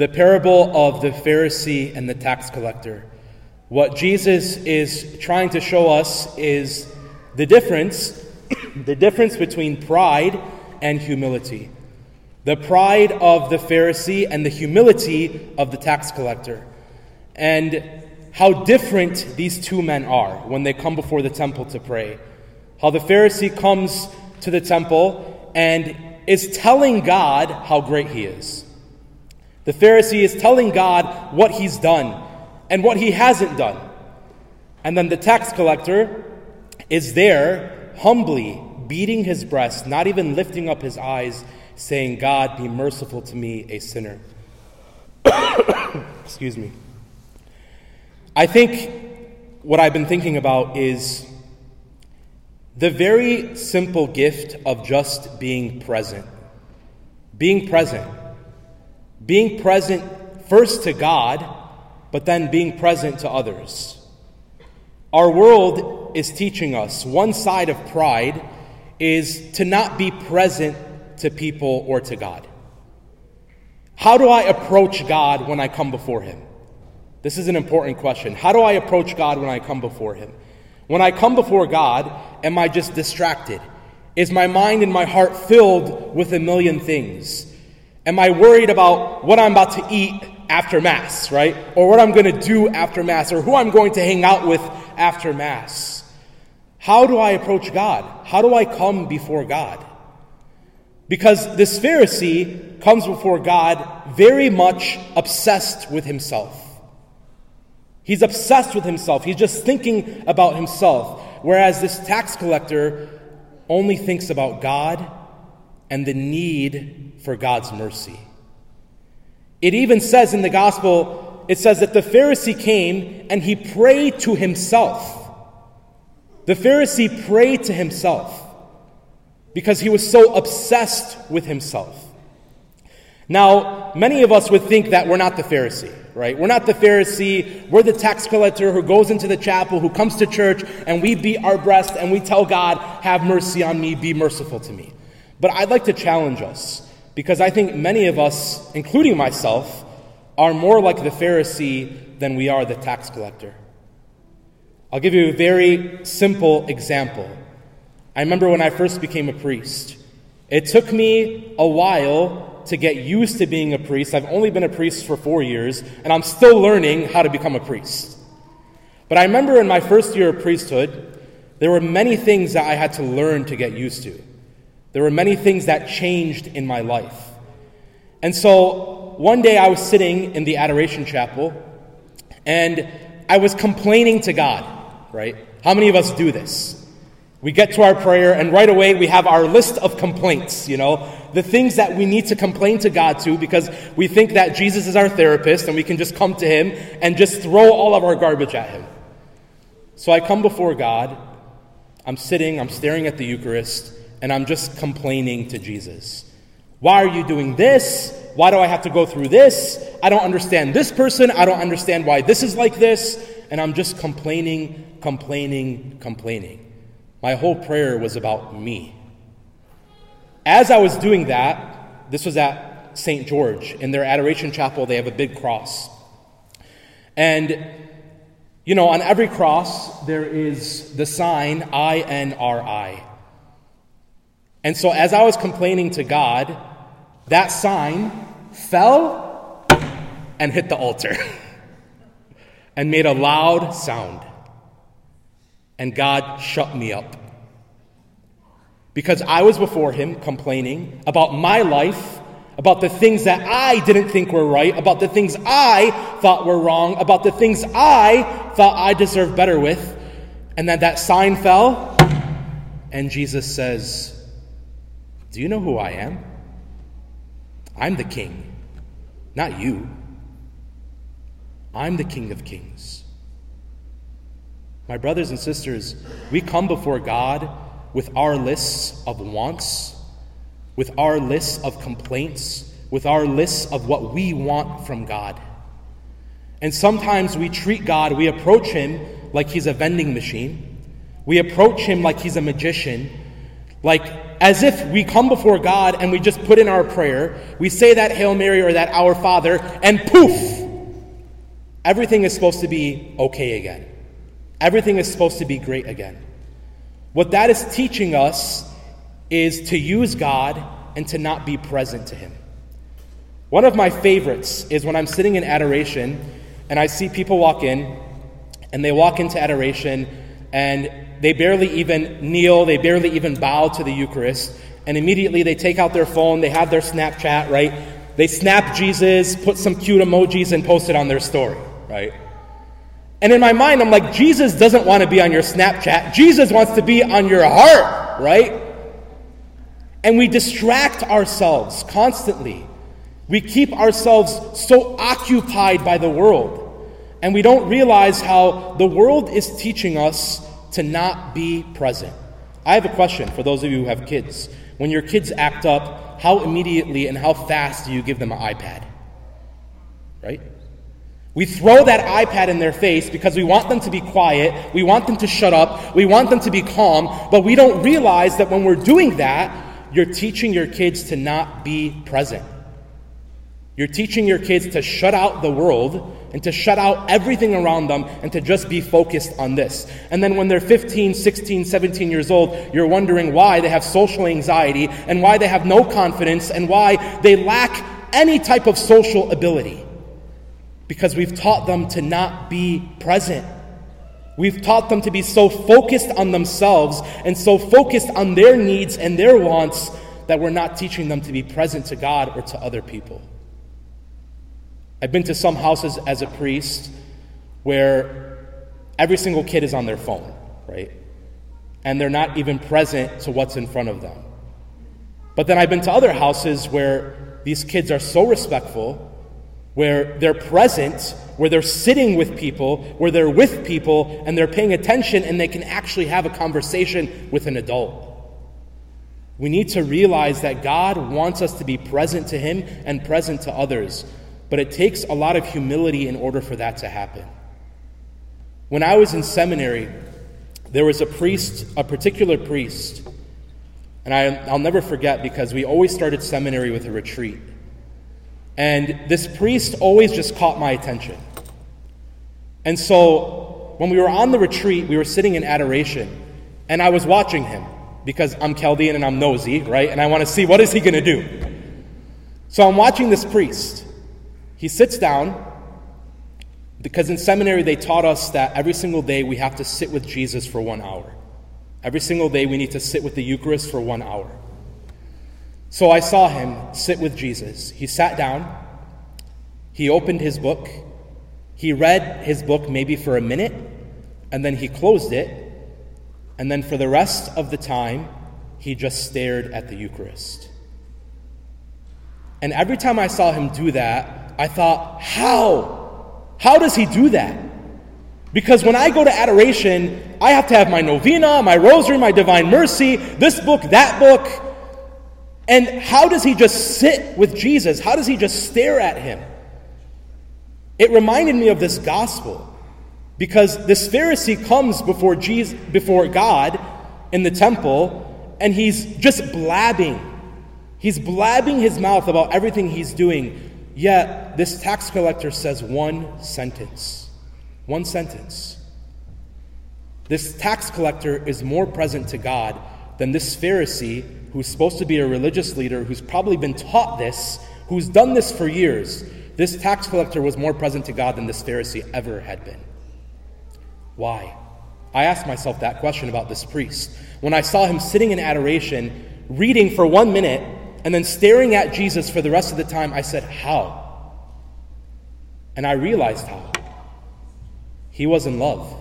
the parable of the Pharisee and the tax collector. What Jesus is trying to show us is the difference, the difference between pride and humility. The pride of the Pharisee and the humility of the tax collector. And how different these two men are when they come before the temple to pray. How the Pharisee comes to the temple and is telling God how great he is. The Pharisee is telling God what he's done and what he hasn't done. And then the tax collector is there humbly beating his breast, not even lifting up his eyes, saying, God, be merciful to me, a sinner. Excuse me. I think what I've been thinking about is the very simple gift of just being present. Being present. Being present first to God, but then being present to others. Our world is teaching us one side of pride is to not be present to people or to God. How do I approach God when I come before Him? This is an important question. How do I approach God when I come before Him? When I come before God, am I just distracted? Is my mind and my heart filled with a million things? Am I worried about what I'm about to eat after Mass, right? Or what I'm going to do after Mass, or who I'm going to hang out with after Mass? How do I approach God? How do I come before God? Because this Pharisee comes before God very much obsessed with himself. He's obsessed with himself. He's just thinking about himself. Whereas this tax collector only thinks about God and the need for God's mercy. It even says in the gospel, it says that the Pharisee came and he prayed to himself. The Pharisee prayed to himself because he was so obsessed with himself. Now, many of us would think that we're not the Pharisee, right? We're not the Pharisee. We're the tax collector who goes into the chapel, who comes to church, and we beat our breast and we tell God, Have mercy on me, be merciful to me. But I'd like to challenge us because I think many of us, including myself, are more like the Pharisee than we are the tax collector. I'll give you a very simple example. I remember when I first became a priest. It took me a while to get used to being a priest. I've only been a priest for four years, and I'm still learning how to become a priest. But I remember in my first year of priesthood, there were many things that I had to learn to get used to. There were many things that changed in my life. And so one day I was sitting in the adoration chapel, and I was complaining to God, right? How many of us do this? We get to our prayer, and right away we have our list of complaints, you know, the things that we need to complain to God to because we think that Jesus is our therapist and we can just come to Him and just throw all of our garbage at Him. So I come before God, I'm sitting, I'm staring at the Eucharist, and I'm just complaining to Jesus. Why are you doing this? Why do I have to go through this? I don't understand this person. I don't understand why this is like this. And I'm just complaining, complaining, complaining. My whole prayer was about me. As I was doing that, this was at St. George. In their adoration chapel, they have a big cross. And, you know, on every cross, there is the sign I N R I. And so as I was complaining to God, that sign fell and hit the altar and made a loud sound and God shut me up. Because I was before Him complaining about my life, about the things that I didn't think were right, about the things I thought were wrong, about the things I thought I deserved better with. And then that sign fell, and Jesus says, Do you know who I am? I'm the King, not you. I'm the King of Kings. My brothers and sisters, we come before God with our lists of wants, with our lists of complaints, with our lists of what we want from God. And sometimes we treat God, we approach Him like He's a vending machine. We approach Him like He's a magician, like as if we come before God and we just put in our prayer, we say that Hail Mary or that Our Father, and poof, everything is supposed to be okay again. Everything is supposed to be great again. What that is teaching us is to use God and to not be present to Him. One of my favorites is when I'm sitting in adoration and I see people walk in and they walk into adoration and they barely even kneel, they barely even bow to the Eucharist, and immediately they take out their phone, they have their Snapchat, right? They snap Jesus, put some cute emojis, and post it on their story, right? And in my mind, I'm like, Jesus doesn't want to be on your Snapchat. Jesus wants to be on your heart, right? And we distract ourselves constantly. We keep ourselves so occupied by the world. And we don't realize how the world is teaching us to not be present. I have a question for those of you who have kids. When your kids act up, how immediately and how fast do you give them an iPad? Right? We throw that iPad in their face because we want them to be quiet, we want them to shut up, we want them to be calm, but we don't realize that when we're doing that, you're teaching your kids to not be present. You're teaching your kids to shut out the world and to shut out everything around them and to just be focused on this. And then when they're 15, 16, 17 years old, you're wondering why they have social anxiety and why they have no confidence and why they lack any type of social ability. Because we've taught them to not be present. We've taught them to be so focused on themselves and so focused on their needs and their wants that we're not teaching them to be present to God or to other people. I've been to some houses as a priest where every single kid is on their phone, right? And they're not even present to what's in front of them. But then I've been to other houses where these kids are so respectful, where they're present, where they're sitting with people, where they're with people, and they're paying attention, and they can actually have a conversation with an adult. We need to realize that God wants us to be present to Him and present to others. But it takes a lot of humility in order for that to happen. When I was in seminary, there was a priest, a particular priest, and I, will never forget because we always started seminary with a retreat. And this priest always just caught my attention. And so when we were on the retreat, we were sitting in adoration, and I was watching him because I'm Chaldean and I'm nosy, right? And I want to see what is he going to do. So I'm watching this priest. He sits down because in seminary they taught us that every single day we have to sit with Jesus for one hour. Every single day we need to sit with the Eucharist for one hour. So I saw him sit with Jesus. He sat down, he opened his book, he read his book maybe for a minute, and then he closed it, and then for the rest of the time, he just stared at the Eucharist. And every time I saw him do that, I thought, how? How does he do that? Because when I go to adoration, I have to have my novena, my rosary, my divine mercy, this book, that book. And how does he just sit with Jesus? How does he just stare at him? It reminded me of this gospel because this Pharisee comes before Jesus, before God in the temple, and he's just blabbing. He's blabbing his mouth about everything he's doing. Yet, this tax collector says one sentence. One sentence. This tax collector is more present to God than this Pharisee who's supposed to be a religious leader, who's probably been taught this, who's done this for years. This tax collector was more present to God than this Pharisee ever had been. Why? I asked myself that question about this priest. When I saw him sitting in adoration, reading for one minute, and then staring at Jesus for the rest of the time, I said, How? And I realized how. He was in love.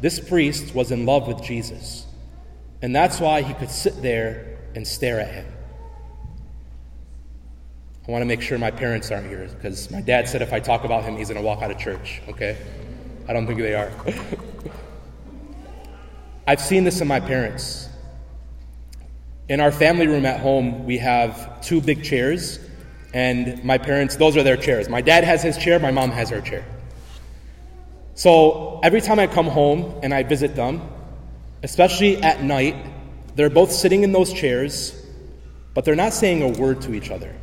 This priest was in love with Jesus. And that's why he could sit there and stare at him. I want to make sure my parents aren't here because my dad said if I talk about him, he's going to walk out of church, okay? I don't think they are. I've seen this in my parents. In our family room at home, we have two big chairs, and my parents, those are their chairs. My dad has his chair, my mom has her chair. So every time I come home and I visit them, especially at night, They're both sitting in those chairs, but they're not saying a word to each other.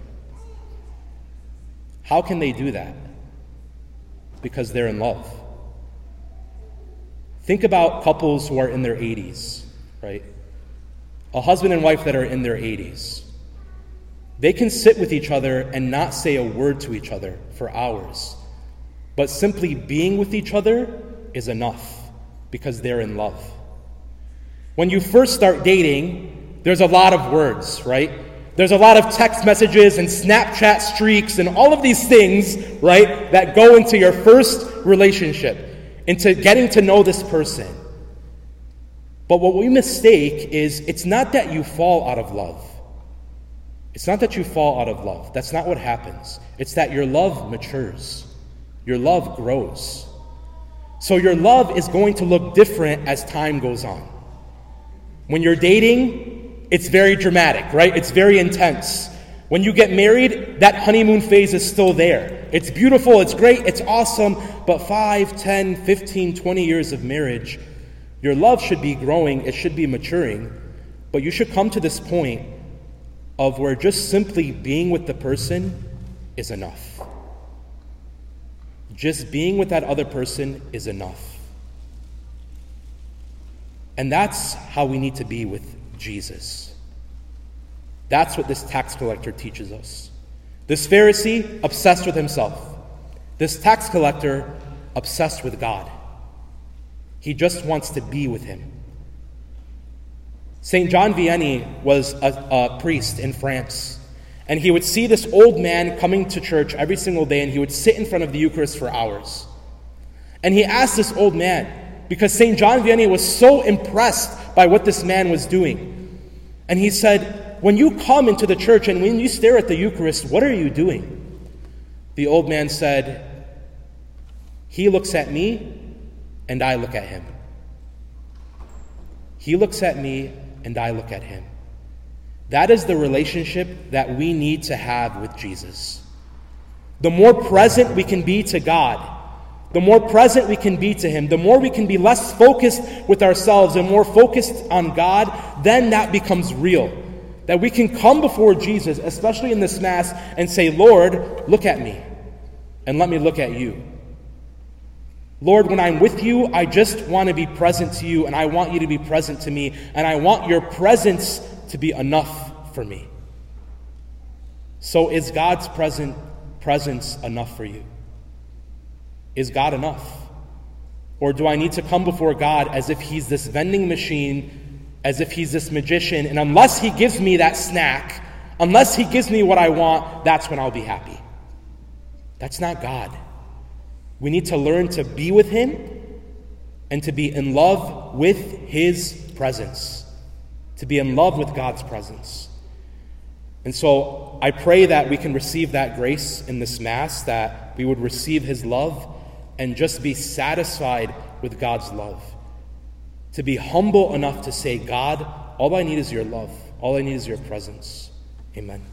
How can they do that? Because they're in love. Think about couples who are in their 80s, right? A husband and wife that are in their 80s. They can sit with each other and not say a word to each other for hours. But simply being with each other is enough because they're in love. When you first start dating, there's a lot of words, right? There's a lot of text messages and Snapchat streaks and all of these things, right, that go into your first relationship, into getting to know this person. But what we mistake is it's not that you fall out of love. It's not that you fall out of love. That's not what happens. It's that your love matures, your love grows. So your love is going to look different as time goes on. When you're dating, it's very dramatic, right? It's very intense. When you get married, that honeymoon phase is still there. It's beautiful, it's great, it's awesome, but 5, 10, 15, 20 years of marriage, your love should be growing, it should be maturing, but you should come to this point of where just simply being with the person is enough. Just being with that other person is enough. And that's how we need to be with Jesus. That's what this tax collector teaches us. This Pharisee, obsessed with himself. This tax collector, obsessed with God. He just wants to be with him. St. John Vianney was a, a, priest in France, and he would see this old man coming to church every single day, and he would sit in front of the Eucharist for hours. And he asked this old man, because St. John Vianney was so impressed by what this man was doing. And he said, When you come into the church and when you stare at the Eucharist, what are you doing? The old man said, He looks at me, and I look at him. He looks at me, and I look at him. That is the relationship that we need to have with Jesus. The more present we can be to God, the more present we can be to Him, the more we can be less focused with ourselves and more focused on God, then that becomes real. That we can come before Jesus, especially in this Mass, and say, Lord, look at me, and let me look at you. Lord, when I'm with you, I just want to be present to you, and I want you to be present to me, and I want your presence to be enough for me. So, is God's present presence enough for you? Is God enough? Or do I need to come before God as if He's this vending machine, as if He's this magician, and unless He gives me that snack, unless He gives me what I want, that's when I'll be happy? That's not God. We need to learn to be with Him and to be in love with His presence, to be in love with God's presence. And so I pray that we can receive that grace in this Mass, that we would receive His love and just be satisfied with God's love. To be humble enough to say, God, all I need is your love, all I need is your presence. Amen.